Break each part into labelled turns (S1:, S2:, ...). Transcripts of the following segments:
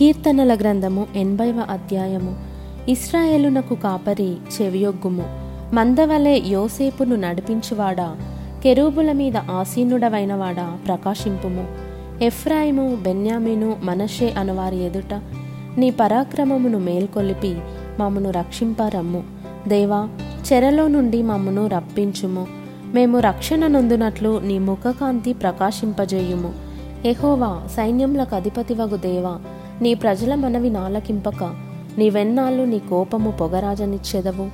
S1: కీర్తనల గ్రంథము ఎనభైవ అధ్యాయము. ఇస్రాయేలునకు కాపరి చెవియొగ్గుము. మందవలే యోసేపును నడిపించువాడా? కెరూబుల మీద ఆసీనుడవైనవాడా? ప్రకాశింపుము. ఎఫ్రాయిము బెన్యామీను మనషే అనువారి ఎదుట నీ పరాక్రమమును మేల్కొలిపి మమ్మను రక్షింపరమ్ము. దేవా చెరలో నుండి మమ్మను రప్పించుము. మేము రక్షణ నొందునట్లు నీ ముఖకాంతి ప్రకాశింపజేయుము. ఎహోవా సైన్యములకు అధిపతివగు దేవా నీ ప్రజల మనవి నాలకింపక నీవెన్నాళ్ళు నీ కోపము పొగరాజనిచ్చెదవు.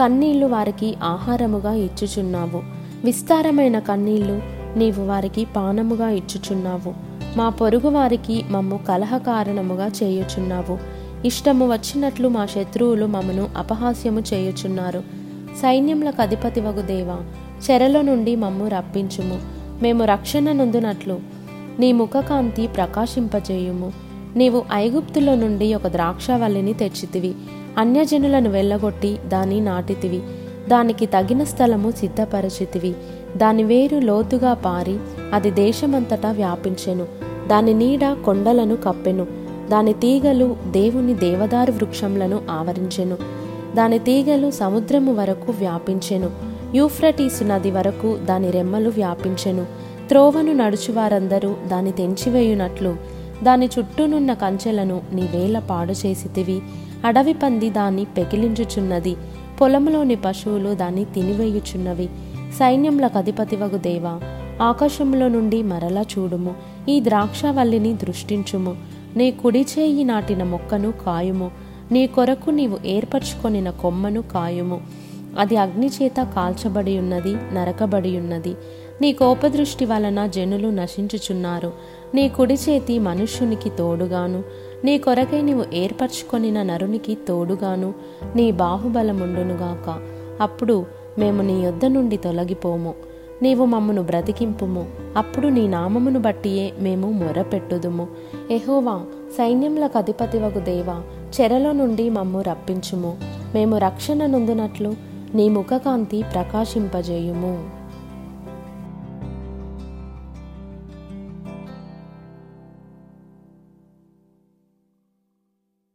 S1: కన్నీళ్ళు వారికి ఆహారముగా ఇచ్చుచున్నావు. విస్తారమైన కన్నీళ్ళు నీవు వారికి పానముగా ఇచ్చుచున్నావు. మా పొరుగు వారికి మమ్ము కలహ కారణముగా చేయుచున్నావు. ఇష్టము వచ్చినట్లు మా శత్రువులు మమ్మను అపహాస్యము చేయుచున్నారు. సైన్యములకు అధిపతివగు దేవా చెరలో నుండి మమ్ము రప్పించుము. మేము రక్షణ నొందునట్లు నీ ముఖకాంతి ప్రకాశింపజేయుము. నీవు ఐగుప్తులో నుండి ఒక ద్రాక్షవల్లిని తెచ్చితివి. అన్యజనులను వెళ్ళగొట్టి దాని నాటితివి. దానికి తగిన స్థలము సిద్ధపరచితివి. దాని వేరు లోతుగా పారి అది దేశమంతటా వ్యాపించెను. దాని నీడ కొండలను కప్పెను. దాని తీగలు దేవుని దేవదారు వృక్షములను ఆవరించెను. దాని తీగలు సముద్రము వరకు వ్యాపించెను. యూఫ్రటీసు నది వరకు దాని రెమ్మలు వ్యాపించెను. త్రోవను నడుచువారందరూ దాని తెంచివేయునట్లు దాని చుట్టూనున్న కంచెలను నీ వేల పాడు చేసితివి. అడవి పంది దాన్ని పెకిలించుచున్నది. పొలంలోని పశువులు దాన్ని తినివేయుచున్నవి. సైన్యములకు అధిపతివగు దేవా ఆకాశంలో నుండి మరలా చూడుము. ఈ ద్రాక్షవల్లిని దృష్టించుము. నీ కుడి చేయి నాటిన మొక్కను కాయుము. నీ కొరకు నీవు ఏర్పరచుకొనిన కొమ్మను కాయుము. అది అగ్నిచేత కాల్చబడి ఉన్నది నరకబడి ఉన్నది నీ కోపదృష్టి వలన జనులు నశించుచున్నారు. నీ కుడి చేతి మనుష్యునికి తోడుగాను. నీ కొరకై నీవు ఏర్పరచుకొనిన నరునికి తోడుగాను. నీ బాహుబలముండునుగాక అప్పుడు మేము నీ యొద్ద నుండి తొలగిపోము. నీవు మమ్మను బ్రతికింపుము. అప్పుడు నీ నామమును బట్టియే మేము మొరపెట్టుదుము. ఎహోవా సైన్యములకు అధిపతివగు దేవా చెరలో నుండి మమ్ము రప్పించుము. మేము రక్షణ నొందునట్లు నీ ముఖకాంతి ప్రకాశింపజేయుము.